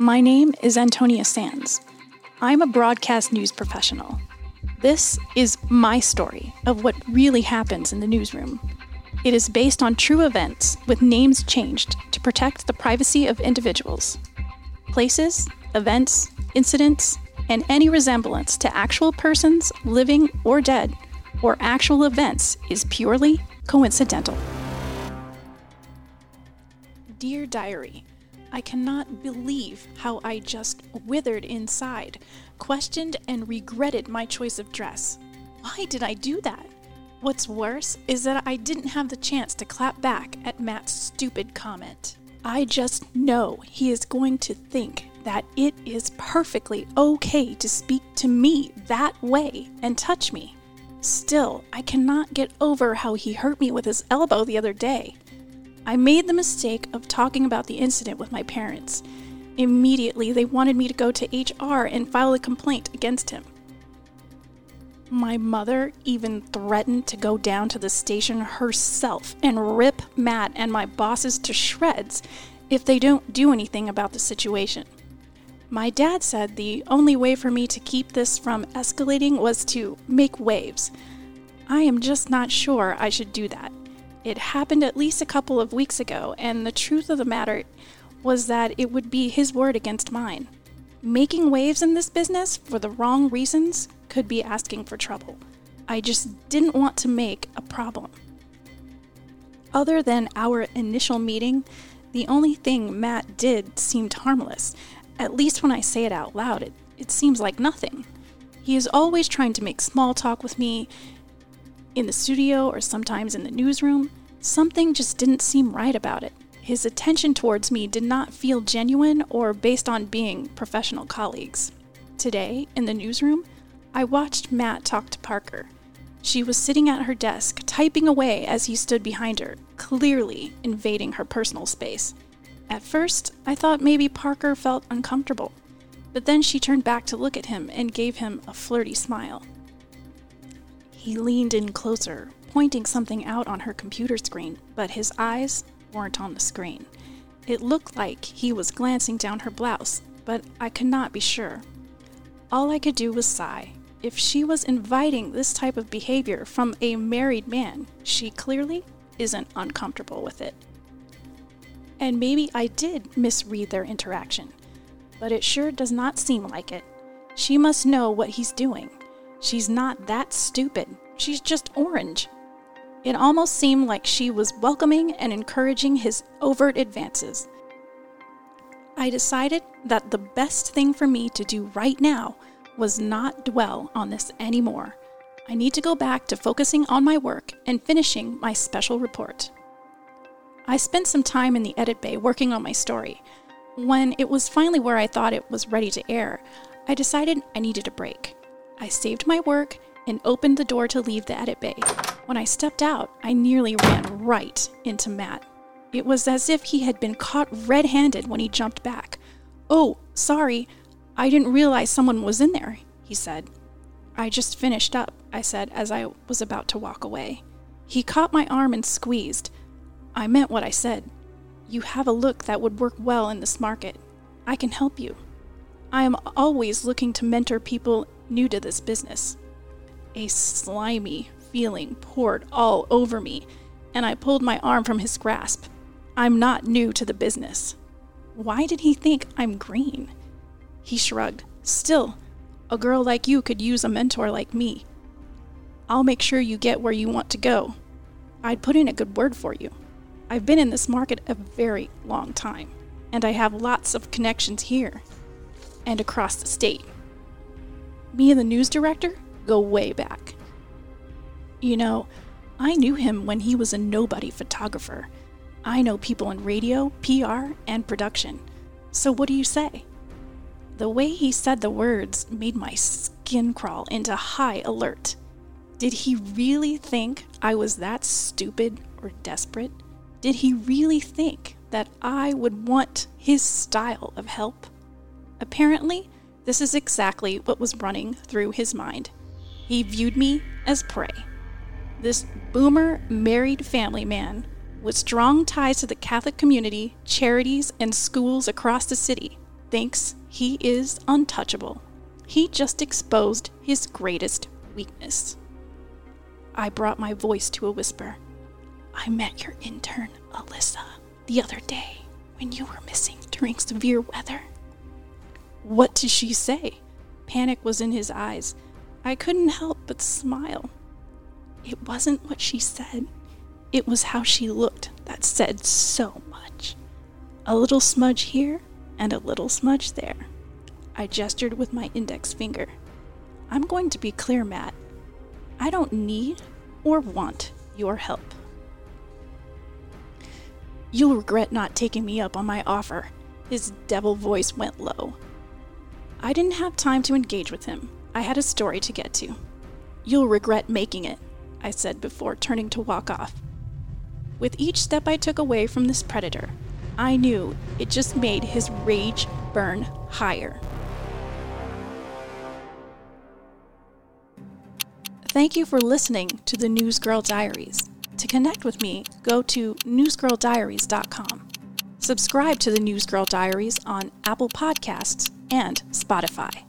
My name is Antonia Sands. I'm a broadcast news professional. This is my story of what really happens in the newsroom. It is based on true events with names changed to protect the privacy of individuals. Places, events, incidents, and any resemblance to actual persons, living or dead, or actual events is purely coincidental. Dear Diary, I cannot believe how I just withered inside, questioned and regretted my choice of dress. Why did I do that? What's worse is that I didn't have the chance to clap back at Matt's stupid comment. I just know he is going to think that it is perfectly okay to speak to me that way and touch me. Still, I cannot get over how he hurt me with his elbow the other day. I made the mistake of talking about the incident with my parents. Immediately, they wanted me to go to HR and file a complaint against him. My mother even threatened to go down to the station herself and rip Matt and my bosses to shreds if they don't do anything about the situation. My dad said the only way for me to keep this from escalating was to make waves. I am just not sure I should do that. It happened at least a couple of weeks ago, and the truth of the matter was that it would be his word against mine. Making waves in this business for the wrong reasons could be asking for trouble. I just didn't want to make a problem. Other than our initial meeting, the only thing Matt did seemed harmless. At least when I say it out loud, it, it seems like nothing. He is always trying to make small talk with me in the studio or sometimes in the newsroom, something just didn't seem right about it. His attention towards me did not feel genuine or based on being professional colleagues. Today, in the newsroom, I watched Matt talk to Parker. She was sitting at her desk, typing away as he stood behind her, clearly invading her personal space. At first, I thought maybe Parker felt uncomfortable, but then she turned back to look at him and gave him a flirty smile. He leaned in closer, pointing something out on her computer screen, but his eyes weren't on the screen. It looked like he was glancing down her blouse, but I could not be sure. All I could do was sigh. If she was inviting this type of behavior from a married man, she clearly isn't uncomfortable with it. And maybe I did misread their interaction, but it sure does not seem like it. She must know what he's doing. She's not that stupid. She's just orange. It almost seemed like she was welcoming and encouraging his overt advances. I decided that the best thing for me to do right now was not dwell on this anymore. I need to go back to focusing on my work and finishing my special report. I spent some time in the edit bay working on my story. When it was finally where I thought it was ready to air, I decided I needed a break. I saved my work and opened the door to leave the edit bay. When I stepped out, I nearly ran right into Matt. It was as if he had been caught red handed when he jumped back. Oh, sorry, I didn't realize someone was in there, he said. I just finished up, I said as I was about to walk away. He caught my arm and squeezed. I meant what I said. You have a look that would work well in this market. I can help you. I am always looking to mentor people new to this business. A slimy feeling poured all over me, and I pulled my arm from his grasp. I'm not new to the business. Why did he think I'm green? He shrugged. Still, a girl like you could use a mentor like me. I'll make sure you get where you want to go. I'd put in a good word for you. I've been in this market a very long time, and I have lots of connections here and across the state. Me and the news director go way back. You know, I knew him when he was a nobody photographer. I know people in radio, PR, and production. So what do you say? The way he said the words made my skin crawl into high alert. Did he really think I was that stupid or desperate? Did he really think that I would want his style of help? Apparently, this is exactly what was running through his mind. He viewed me as prey. This boomer, married family man with strong ties to the Catholic community, charities, and schools across the city thinks he is untouchable. He just exposed his greatest weakness. I brought my voice to a whisper. I met your intern, Alyssa, the other day when you were missing during severe weather. What did she say? Panic was in his eyes. I couldn't help but smile. It wasn't what she said, it was how she looked that said so much. A little smudge here and a little smudge there. I gestured with my index finger. I'm going to be clear, Matt. I don't need or want your help. You'll regret not taking me up on my offer. His devil voice went low. I didn't have time to engage with him. I had a story to get to. You'll regret making it, I said before turning to walk off. With each step I took away from this predator, I knew it just made his rage burn higher. Thank you for listening to the Newsgirl Diaries. To connect with me, go to newsgirldiaries.com. Subscribe to the Newsgirl Diaries on Apple Podcasts and Spotify.